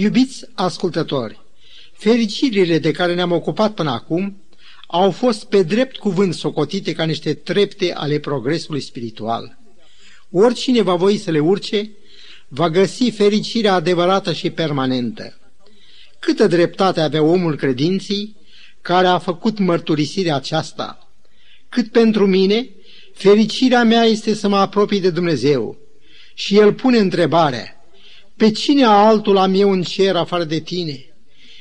Iubiți ascultători, fericirile de care ne-am ocupat până acum au fost pe drept cuvânt socotite ca niște trepte ale progresului spiritual. Oricine va voi să le urce, va găsi fericirea adevărată și permanentă. Câtă dreptate avea omul credinții care a făcut mărturisirea aceasta? Cât pentru mine, fericirea mea este să mă apropii de Dumnezeu. Și el pune întrebarea, pe cine altul am eu în cer afară de tine?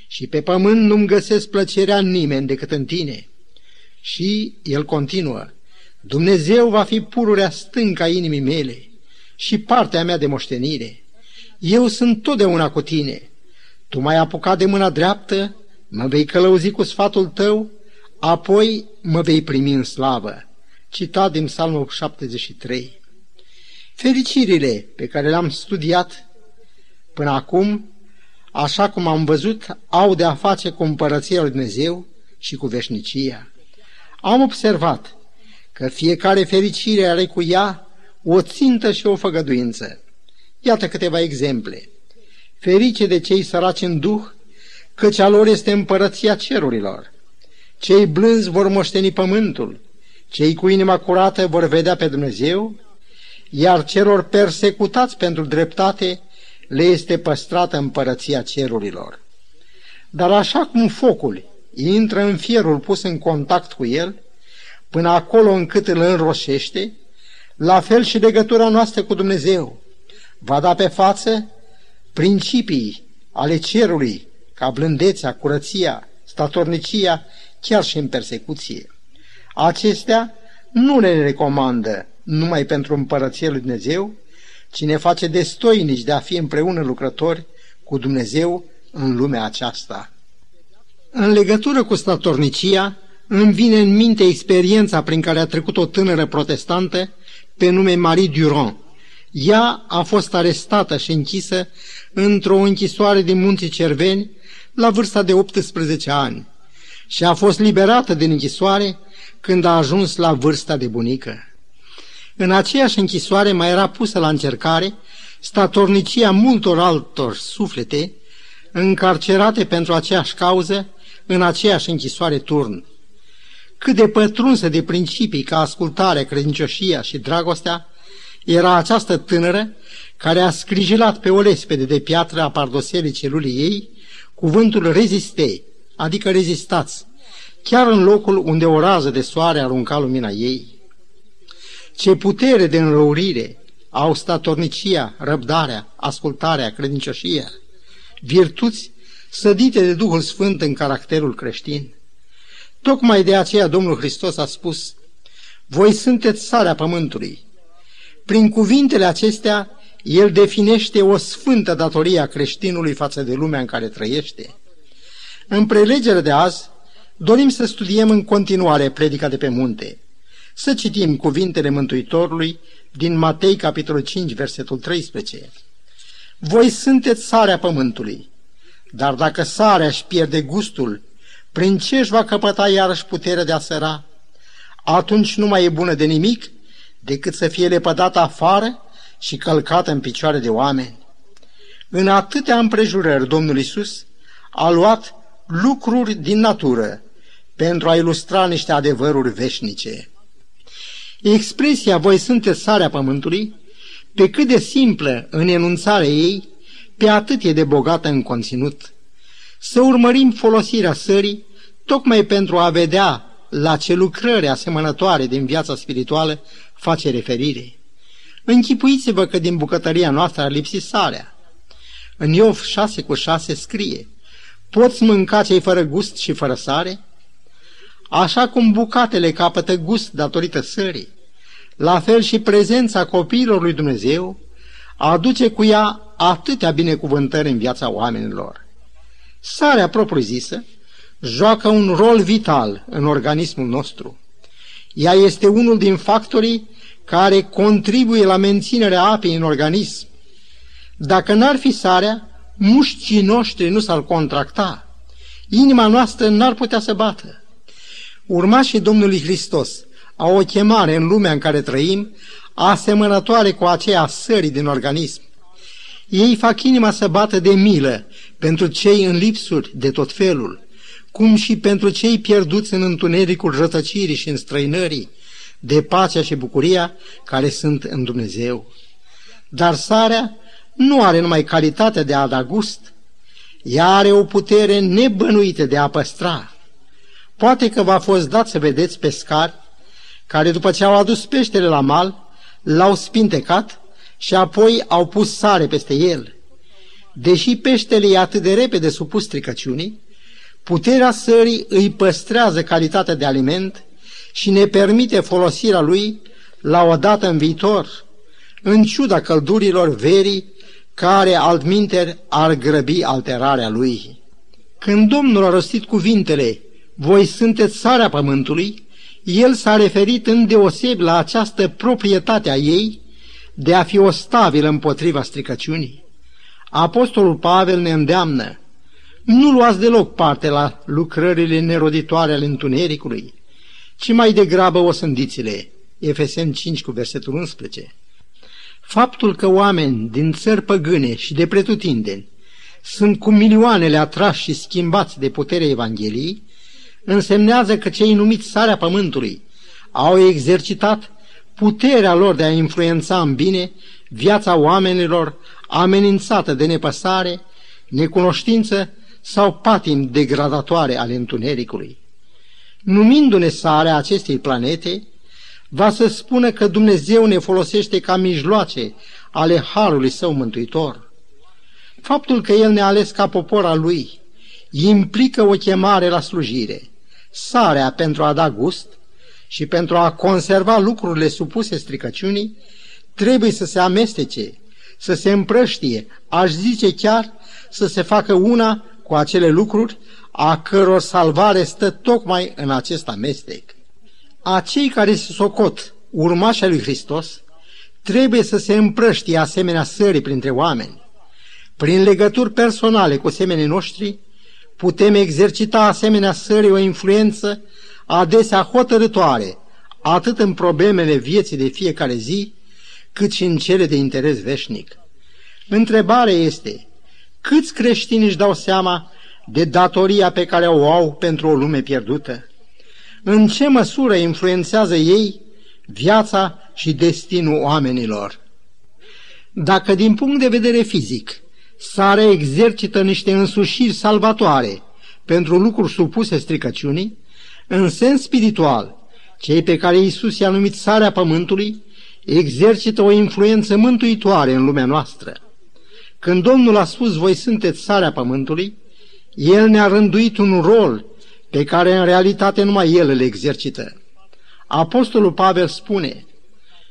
Și pe pământ nu-mi găsesc plăcerea în nimeni decât în tine. Și el continuă, Dumnezeu va fi pururea stânca inimii mele și partea mea de moștenire. Eu sunt totdeauna cu tine. Tu m-ai apucat de mâna dreaptă, mă vei călăuzi cu sfatul tău, apoi mă vei primi în slavă. Citat din Psalmul 73. Fericirile pe care le-am studiat până acum, așa cum am văzut, au de a face cu împărăția lui Dumnezeu și cu veșnicia. Am observat că fiecare fericire are cu ea o țintă și o făgăduință. Iată câteva exemple. Ferice de cei săraci în duh, căci a lor este împărăția cerurilor. Cei blânzi vor moșteni pământul, cei cu inima curată vor vedea pe Dumnezeu, iar celor persecutați pentru dreptate le este păstrată împărăția cerurilor. Dar așa cum focul intră în fierul pus în contact cu el, până acolo încât îl înroșește, la fel și legătura noastră cu Dumnezeu va da pe față principii ale cerului, ca blândețea, curăția, statornicia, chiar și în persecuție. Acestea nu ne recomandă numai pentru împărăția lui Dumnezeu, ci ne face destoinici de a fi împreună lucrători cu Dumnezeu în lumea aceasta. În legătură cu statornicia, îmi vine în minte experiența prin care a trecut o tânără protestantă pe nume Marie Durand. Ea a fost arestată și închisă într-o închisoare din Munții Cerveni la vârsta de 18 ani și a fost liberată din închisoare când a ajuns la vârsta de bunică. În aceeași închisoare mai era pusă la încercare statornicia multor altor suflete încarcerate pentru aceeași cauză în aceeași închisoare turn. Cât de pătrunsă de principii ca ascultarea, credincioșia și dragostea era această tânără care a scrijilat pe o lespede de piatră a pardoselii celulii ei cuvântul rezistei, adică rezistați, chiar în locul unde o rază de soare arunca lumina ei. Ce putere de înrăurire au statornicia, răbdarea, ascultarea, credincioșia, virtuți sădite de Duhul Sfânt în caracterul creștin. Tocmai de aceea Domnul Hristos a spus, voi sunteți sarea pământului. Prin cuvintele acestea, El definește o sfântă datorie a creștinului față de lumea în care trăiește. În prelegere de azi, dorim să studiem în continuare predica de pe munte. Să citim cuvintele Mântuitorului din Matei, capitolul 5, versetul 13. Voi sunteți sarea pământului, dar dacă sarea își pierde gustul, prin ce își va căpăta iarăși puterea de a săra? Atunci nu mai e bună de nimic decât să fie lepădată afară și călcată în picioare de oameni. În atâtea împrejurări, Domnul Isus a luat lucruri din natură pentru a ilustra niște adevăruri veșnice. Expresia voi sunteți sarea pământului, pe cât de simplă în enunțarea ei, pe atât e de bogată în conținut. Să urmărim folosirea sării tocmai pentru a vedea la ce lucrări asemănătoare din viața spirituală face referire. Închipuiți-vă că din bucătăria noastră a lipsit sarea. În Iov 6 cu 6 scrie, Poți mânca cei fără gust și fără sare? Așa cum bucatele capătă gust datorită sării, la fel și prezența copiilor lui Dumnezeu aduce cu ea atâtea binecuvântări în viața oamenilor. Sarea propriu-zisă joacă un rol vital în organismul nostru. Ea este unul din factorii care contribuie la menținerea apei în organism. Dacă n-ar fi sarea, mușcii noștri nu s-ar contracta. Inima noastră n-ar putea să bată. Urmașii Domnului Hristos au o chemare în lumea în care trăim, asemănătoare cu aceea sării din organism. Ei fac inima să bată de milă pentru cei în lipsuri de tot felul, cum și pentru cei pierduți în întunericul rătăcirii și în străinării, de pacea și bucuria care sunt în Dumnezeu. Dar sarea nu are numai calitatea de a da gust, ea are o putere nebănuită de a păstra. Poate că v-a fost dat să vedeți pescari care după ce au adus peștele la mal, l-au spintecat și apoi au pus sare peste el. Deși peștele e atât de repede supus stricăciunii, puterea sării îi păstrează calitatea de aliment și ne permite folosirea lui la o dată în viitor, în ciuda căldurilor verii care altminteri ar grăbi alterarea lui. Când Domnul a rostit cuvintele, voi sunteți sarea pământului, el s-a referit îndeosebi la această proprietate a ei de a fi o stabilă împotriva stricăciunii. Apostolul Pavel ne îndeamnă, nu luați deloc parte la lucrările neroditoare ale întunericului, ci mai degrabă o sândițile. Efeseni 5 cu versetul 11. Faptul că oameni din țări păgâne și de pretutindeni sunt cu milioanele atrași și schimbați de puterea Evangheliei, însemnează că cei numiți sarea pământului au exercitat puterea lor de a influența în bine viața oamenilor amenințată de nepăsare, necunoștință sau patim degradatoare ale întunericului. Numindu-ne sarea acestei planete, va să spună că Dumnezeu ne folosește ca mijloace ale Harului Său Mântuitor. Faptul că El ne-a ales ca popor al Lui implică o chemare la slujire, sarea pentru a da gust și pentru a conserva lucrurile supuse stricăciunii, trebuie să se amestece, să se împrăștie, aș zice chiar să se facă una cu acele lucruri a căror salvare stă tocmai în acest amestec. Acei care se socot urmașa lui Hristos trebuie să se împrăștie asemenea sării printre oameni. Prin legături personale cu semenii noștri, putem exercita asemenea sării o influență adesea hotărătoare, atât în problemele vieții de fiecare zi, cât și în cele de interes veșnic. Întrebarea este, câți creștini își dau seama de datoria pe care o au pentru o lume pierdută? În ce măsură influențează ei viața și destinul oamenilor? Dacă din punct de vedere fizic sarea exercită niște însușiri salvatoare pentru lucruri supuse stricăciunii, în sens spiritual, cei pe care Iisus i-a numit sarea pământului exercită o influență mântuitoare în lumea noastră. Când Domnul a spus, voi sunteți sarea pământului, El ne-a rânduit un rol pe care în realitate numai El îl exercită. Apostolul Pavel spune,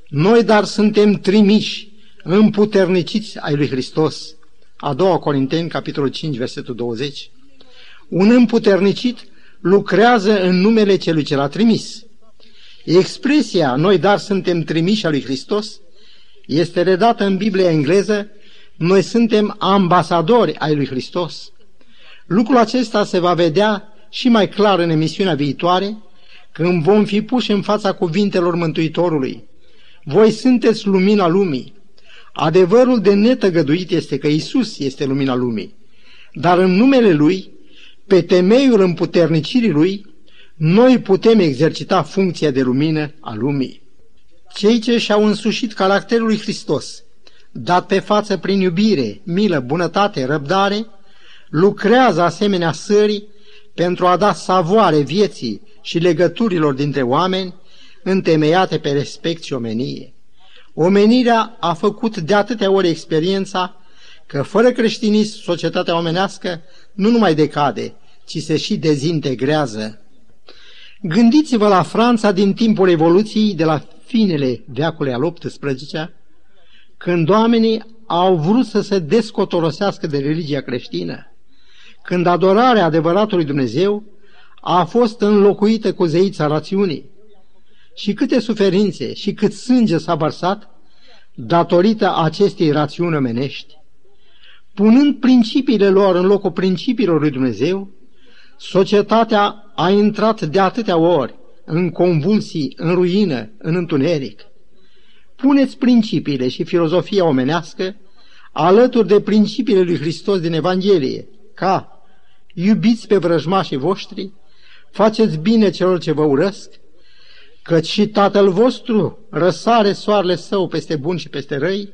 noi dar suntem trimiși, împuterniciți ai lui Hristos, a doua Corinteni, capitolul 5, versetul 20. Un împuternicit lucrează în numele celui ce l-a trimis. Expresia noi dar suntem trimiși a lui Hristos este redată în Biblia engleză noi suntem ambasadori ai lui Hristos. Lucrul acesta se va vedea și mai clar în emisiunea viitoare, când vom fi puși în fața cuvintelor Mântuitorului. Voi sunteți lumina lumii. Adevărul de netăgăduit este că Isus este lumina lumii, dar în numele Lui, pe temeiul împuternicirii Lui, noi putem exercita funcția de lumină a lumii. Cei ce și-au însușit caracterul lui Hristos, dat pe față prin iubire, milă, bunătate, răbdare, lucrează asemenea sării pentru a da savoare vieții și legăturilor dintre oameni întemeiate pe respect și omenie. Omenirea a făcut de atâtea ori experiența că fără creștinism societatea omenească nu numai decade, ci se și dezintegrează. Gândiți-vă la Franța din timpul Revoluției de la finele veacului al XVIII-lea, când oamenii au vrut să se descotorosească de religia creștină, când adorarea adevăratului Dumnezeu a fost înlocuită cu zeița rațiunii, și câte suferințe și cât sânge s-a vărsat datorită acestei rațiuni omenești. Punând principiile lor în locul principiilor lui Dumnezeu, societatea a intrat de atâtea ori în convulsii, în ruină, în întuneric. Puneți principiile și filozofia omenească alături de principiile lui Hristos din Evanghelie ca iubiți pe vrăjmașii voștri, faceți bine celor ce vă urăsc, căci și Tatăl vostru răsare soarele său peste bun și peste răi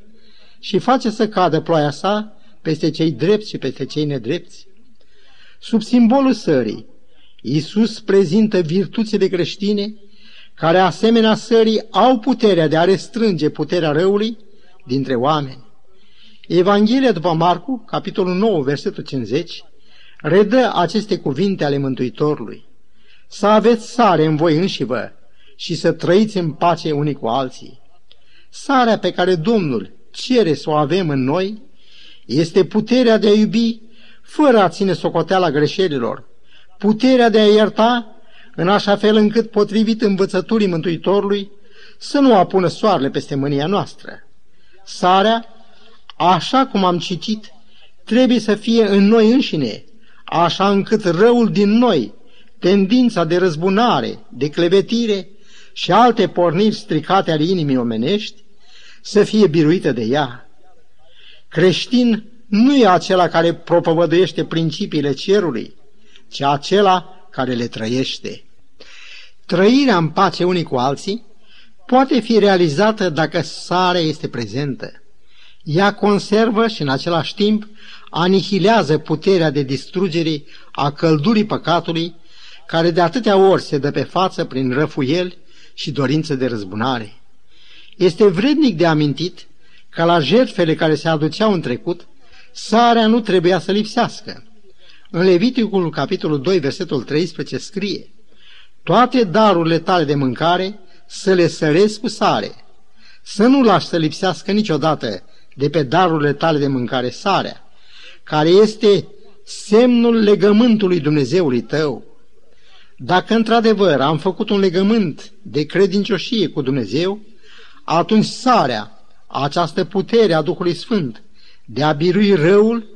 și face să cadă ploaia sa peste cei drepți și peste cei nedrepți. Sub simbolul sării, Iisus prezintă virtuțile creștine care, asemenea sării, au puterea de a restrânge puterea răului dintre oameni. Evanghelia după Marcu, capitolul 9, versetul 50, redă aceste cuvinte ale Mântuitorului. Să aveți sare în voi înșivă și să trăiți în pace unii cu alții. Sarea pe care Domnul cere să o avem în noi este puterea de a iubi fără a ține socoteala greșelilor, puterea de a ierta în așa fel încât, potrivit învățăturii Mântuitorului, să nu apună soarele peste mânia noastră. Sarea, așa cum am citit, trebuie să fie în noi înșine, așa încât răul din noi, tendința de răzbunare, de clevetire și alte porniri stricate ale inimii omenești, să fie biruită de ea. Creștin nu e acela care propovăduiește principiile cerului, ci acela care le trăiește. Trăirea în pace unii cu alții poate fi realizată dacă sarea este prezentă. Ea conservă și în același timp anihilează puterea de distrugere a căldurii păcatului care de atâtea ori se dă pe față prin răfuieli și dorință de răzbunare. Este vrednic de amintit că la jertfele care se aduceau în trecut, sarea nu trebuia să lipsească. În Leviticul, capitolul 2, versetul 13, scrie Toate darurile tale de mâncare să le sărezi cu sare. Să nu lași să lipsească niciodată de pe darurile tale de mâncare sarea, care este semnul legământului Dumnezeului tău. Dacă într-adevăr am făcut un legământ de credincioșie cu Dumnezeu, atunci sarea, această putere a Duhului Sfânt de a birui răul,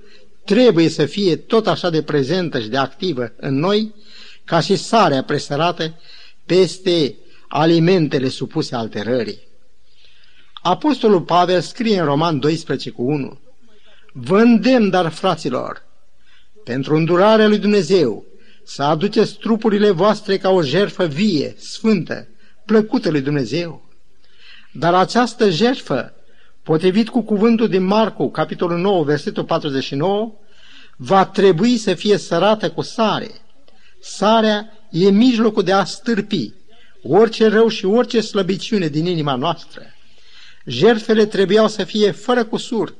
trebuie să fie tot așa de prezentă și de activă în noi, ca și sarea presărată peste alimentele supuse alterării. Apostolul Pavel scrie în Roman 12 cu 1, Vă îndemn, dar, fraților, pentru îndurarea lui Dumnezeu, să aduceți trupurile voastre ca o jertfă vie, sfântă, plăcută lui Dumnezeu. Dar această jertfă, potrivit cu cuvântul din Marcu, capitolul 9, versetul 49, va trebui să fie sărată cu sare. Sarea e mijlocul de a stârpi orice rău și orice slăbiciune din inima noastră. Jertfele trebuiau să fie fără cusur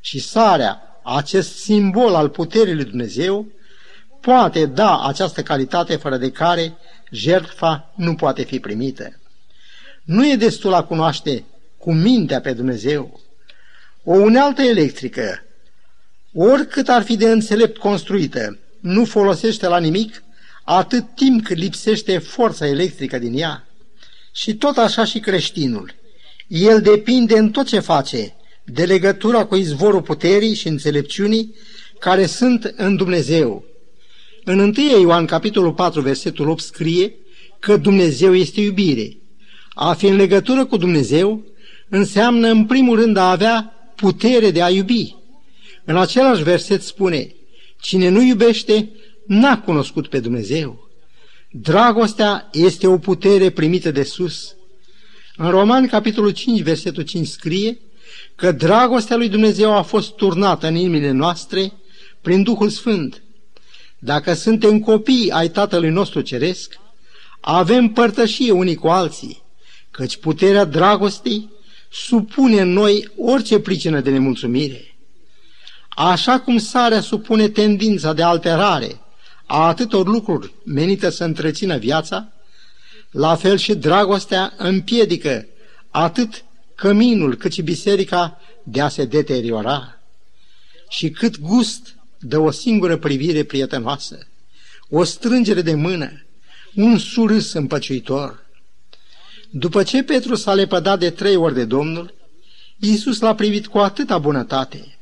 și sarea, acest simbol al puterii lui Dumnezeu, poate da această calitate fără de care jertfa nu poate fi primită. Nu e destul a cunoaște cu mintea pe Dumnezeu. O unealtă electrică, oricât ar fi de înțelept construită, nu folosește la nimic atât timp cât lipsește forța electrică din ea. Și tot așa și creștinul. El depinde în tot ce face de legătura cu izvorul puterii și înțelepciunii care sunt în Dumnezeu. În 1 Ioan, capitolul 4, versetul 8, scrie că Dumnezeu este iubire. A fi în legătură cu Dumnezeu înseamnă în primul rând a avea putere de a iubi. În același verset spune, cine nu iubește, n-a cunoscut pe Dumnezeu. Dragostea este o putere primită de sus. În Roman, capitolul 5, versetul 5 scrie că dragostea lui Dumnezeu a fost turnată în inimile noastre prin Duhul Sfânt. Dacă suntem copii ai Tatălui nostru Ceresc, avem părtășie unii cu alții, căci puterea dragostei supune în noi orice pricină de nemulțumire. Așa cum sarea supune tendința de alterare a atâtor lucruri menită să întrețină viața, la fel și dragostea împiedică atât căminul cât și biserica de a se deteriora. Și cât gust dă o singură privire prietenoasă, o strângere de mână, un surâs împăciuitor. După ce Petru s-a lepădat de trei ori de Domnul, Iisus l-a privit cu atâta bunătate.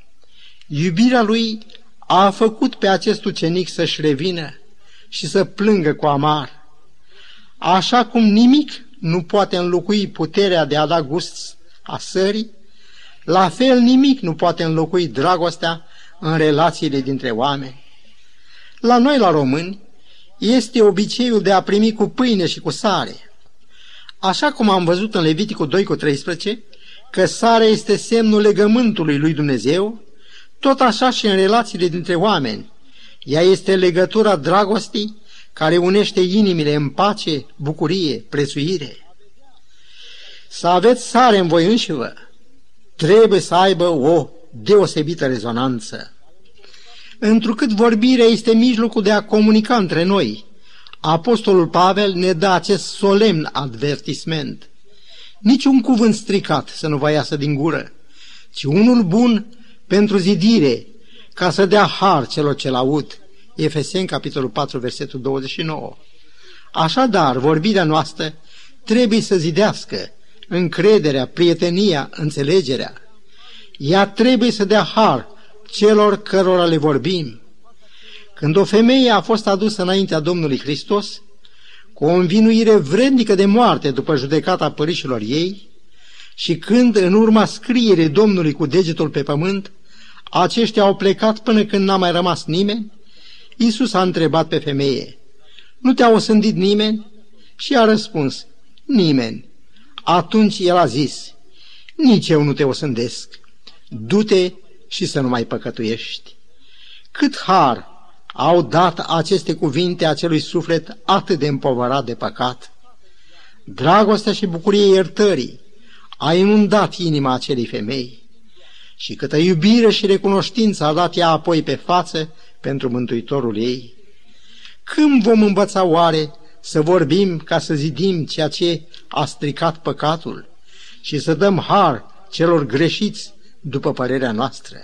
Iubirea lui a făcut pe acest ucenic să-și revină și să plângă cu amar. Așa cum nimic nu poate înlocui puterea de a da gust a sării, la fel nimic nu poate înlocui dragostea în relațiile dintre oameni. La noi, la români, este obiceiul de a primi cu pâine și cu sare. Așa cum am văzut în Leviticul 2 cu 13, că sarea este semnul legământului lui Dumnezeu, tot așa și în relațiile dintre oameni. Ea este legătura dragostii care unește inimile în pace, bucurie, prețuire. Să aveți sare în voi înșivă trebuie să aibă o deosebită rezonanță. Întrucât vorbirea este mijlocul de a comunica între noi, Apostolul Pavel ne dă acest solemn advertisment. Niciun cuvânt stricat să nu vă iasă din gură, ci unul bun pentru zidire, ca să dea har celor ce aud. Efeseni, capitolul 4, versetul 29. Așadar, vorbirea noastră trebuie să zidească încrederea, prietenia, înțelegerea. Ea trebuie să dea har celor cărora le vorbim. Când o femeie a fost adusă înaintea Domnului Hristos, cu o învinuire vrednică de moarte după judecata părișilor ei, și când, în urma scrierii Domnului cu degetul pe pământ, aceștia au plecat până când n-a mai rămas nimeni, Iisus a întrebat pe femeie, Nu te-a osândit nimeni? Și a răspuns, Nimeni. Atunci el a zis, Nici eu nu te osândesc, du-te și să nu mai păcătuiești. Cât har au dat aceste cuvinte acelui suflet atât de împovărat de păcat. Dragostea și bucurie iertării a inundat inima acelei femei și câtă iubire și recunoștință a dat ea apoi pe față pentru Mântuitorul ei. Când vom învăța oare să vorbim ca să zidim ceea ce a stricat păcatul și să dăm har celor greșiți după părerea noastră?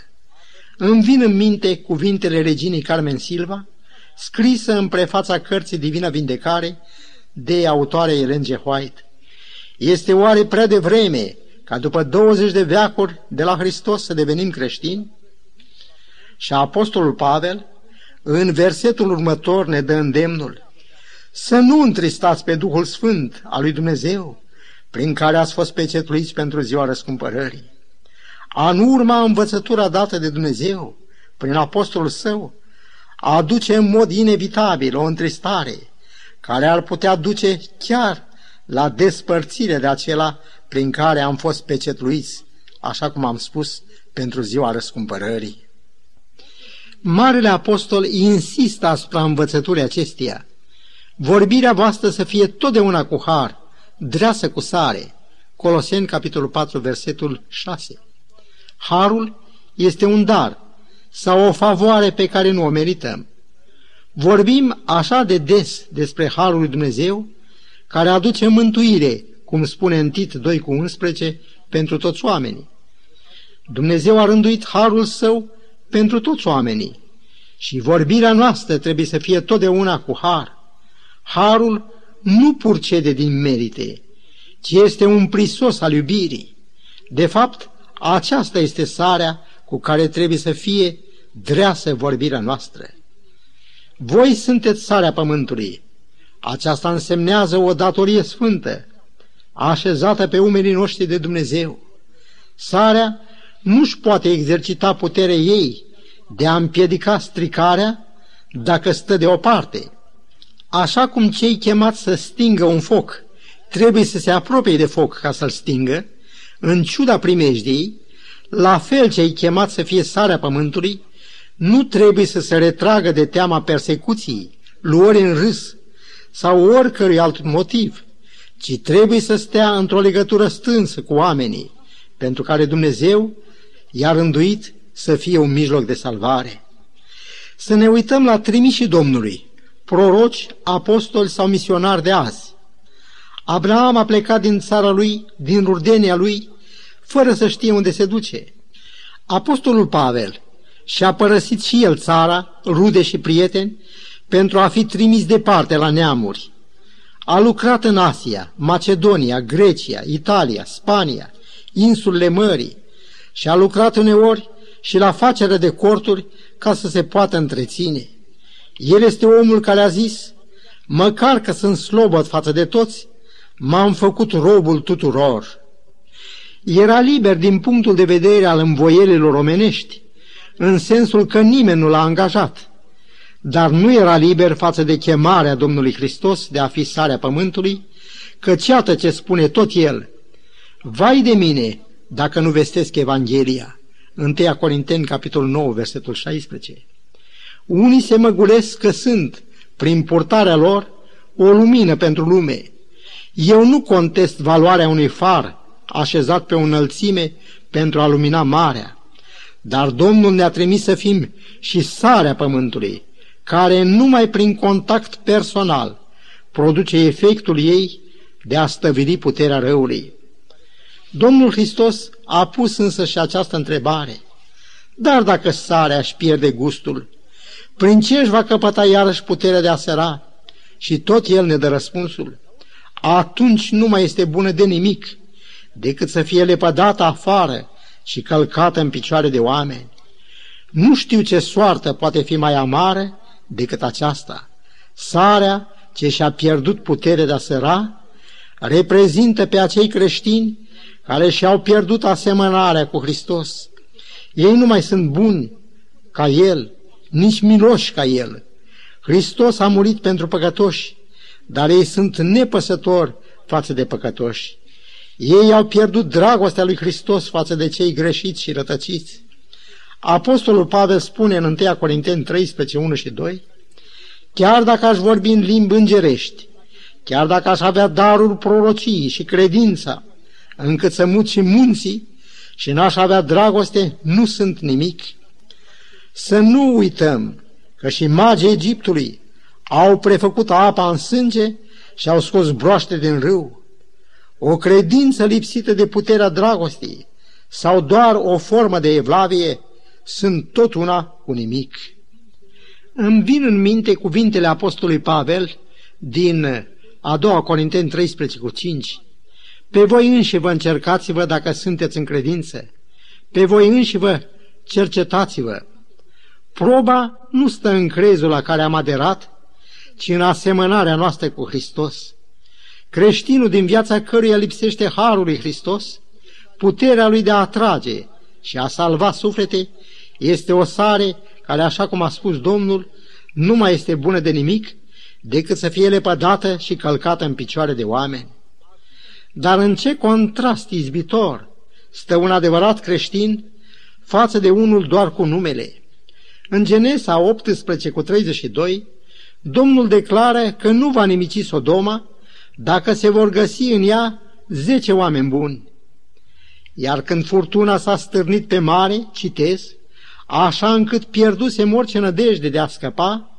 Îmi vin în minte cuvintele reginei Carmen Silva, scrisă în prefața cărții Divina Vindecare de autoarea Ellen G. White. Este oare prea de vreme ca după 20 de veacuri de la Hristos să devenim creștini? Și Apostolul Pavel, în versetul următor, ne dă îndemnul să nu întristați pe Duhul Sfânt al lui Dumnezeu, prin care ați fost pecetluiți pentru ziua răscumpărării. A nu urma învățătura dată de Dumnezeu, prin apostolul său, aduce în mod inevitabil o întristare, care ar putea duce chiar la despărțire de acela prin care am fost pecetluiți, așa cum am spus, pentru ziua răscumpărării. Marele Apostol insistă asupra învățăturii acesteia. Vorbirea voastră să fie totdeauna cu har, dreasă cu sare. Coloseni, capitolul 4, versetul 6. Harul este un dar sau o favoare pe care nu o merităm. Vorbim așa de des despre Harul lui Dumnezeu, care aduce mântuire, cum spune în Tit 2 cu 11, pentru toți oamenii. Dumnezeu a rânduit Harul Său pentru toți oamenii și vorbirea noastră trebuie să fie totdeauna cu Har. Harul nu purcede din merite, ci este un prisos al iubirii. De fapt, aceasta este sarea cu care trebuie să fie dreasă vorbirea noastră. Voi sunteți sarea pământului. Aceasta însemnează o datorie sfântă, așezată pe umerii noștri de Dumnezeu. Sarea nu-și poate exercita puterea ei de a împiedica stricarea dacă stă deoparte. Așa cum cei chemați să stingă un foc trebuie să se apropie de foc ca să-l stingă, în ciuda primejdiei, la fel cei chemați să fie sarea pământului, nu trebuie să se retragă de teama persecuției, luări în râs sau oricărui alt motiv, ci trebuie să stea într-o legătură strânsă cu oamenii, pentru care Dumnezeu i-a rânduit să fie un mijloc de salvare. Să ne uităm la trimișii Domnului, proroci, apostoli sau misionari de azi. Abraham a plecat din țara lui, din rurdenia lui, fără să știe unde se duce. Apostolul Pavel și-a părăsit și el țara, rude și prieteni, pentru a fi trimis departe la neamuri. A lucrat în Asia, Macedonia, Grecia, Italia, Spania, insulele mării și a lucrat uneori și la facere de corturi ca să se poată întreține. El este omul care a zis, măcar că sunt slobot față de toți, m-am făcut robul tuturor. Era liber din punctul de vedere al învoielilor omenești, în sensul că nimeni nu l-a angajat. dar nu era liber față de chemarea Domnului Hristos de a fi sarea pământului, că ceată ce spune tot el, Vai de mine dacă nu vestesc Evanghelia. 1 Corinteni, capitolul 9, versetul 16. Unii se măgulesc că sunt, prin purtarea lor, o lumină pentru lume. Eu nu contest valoarea unui far așezat pe o înălțime pentru a lumina marea, dar Domnul ne-a trimis să fim și sarea pământului, care numai prin contact personal produce efectul ei de a stăvili puterea răului. Domnul Hristos a pus însă și această întrebare. Dar dacă sarea își pierde gustul, prin ce își va căpăta iarăși puterea de a săra? Și tot el ne dă răspunsul. Atunci nu mai este bună de nimic, decât să fie lepădată afară și călcată în picioare de oameni. Nu știu ce soartă poate fi mai amară decât aceasta. Sarea ce și-a pierdut puterea de a săra reprezintă pe acei creștini care și-au pierdut asemănarea cu Hristos. Ei nu mai sunt buni ca El, nici miloși ca El. Hristos a murit pentru păcătoși, dar ei sunt nepăsători față de păcătoși. Ei au pierdut dragostea lui Hristos față de cei greșiți și rătăciți. Apostolul Pavel spune în 1 Corinteni 13, 1 și 2, Chiar dacă aș vorbi în limbi îngerești, chiar dacă aș avea darul prorociei și credința, încât să mut și munții și n-aș avea dragoste, nu sunt nimic. Să nu uităm că și magii Egiptului au prefăcut apa în sânge și au scos broaște din râu. O credință lipsită de puterea dragostei sau doar o formă de evlavie sunt tot una cu nimic. Îmi vin în minte cuvintele apostolului Pavel din a doua Corinteni 13 cu 5, pe voi înși vă încercați-vă dacă sunteți în credință. Pe voi înși vă cercetați-vă. Proba nu stă în crezul la care am aderat, ci în asemănarea noastră cu Hristos. Creștinul din viața căruia lipsește harul lui Hristos, puterea lui de a atrage și a salva suflete, este o sare care, așa cum a spus Domnul, nu mai este bună de nimic decât să fie lepădată și călcată în picioare de oameni. Dar în ce contrast izbitor stă un adevărat creștin față de unul doar cu numele. În Genesa 18 cu 32, Domnul declară că nu va nimici Sodoma dacă se vor găsi în ea zece oameni buni. Iar când furtuna s-a stârnit pe mare, citez, așa încât pierduse orice nădejde de a scăpa,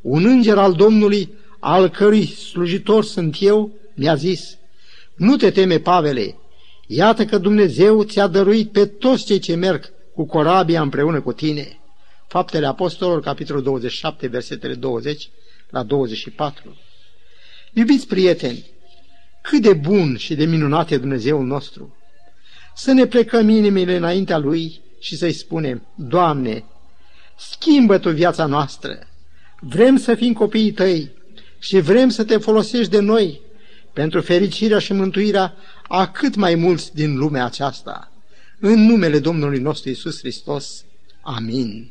un înger al Domnului, al cărui slujitor sunt eu, mi-a zis, nu te teme, Pavele, iată că Dumnezeu ți-a dăruit pe toți cei ce merg cu corabia împreună cu tine. Faptele Apostolilor, capitolul 27, versetele 20 la 24. Iubiți prieteni, cât de bun și de minunat e Dumnezeul nostru! Să ne plecăm inimile înaintea Lui și să-i spunem, Doamne, schimbă Tu viața noastră, vrem să fim copiii Tăi și vrem să Te folosești de noi pentru fericirea și mântuirea a cât mai mulți din lumea aceasta. În numele Domnului nostru Isus Hristos. Amin.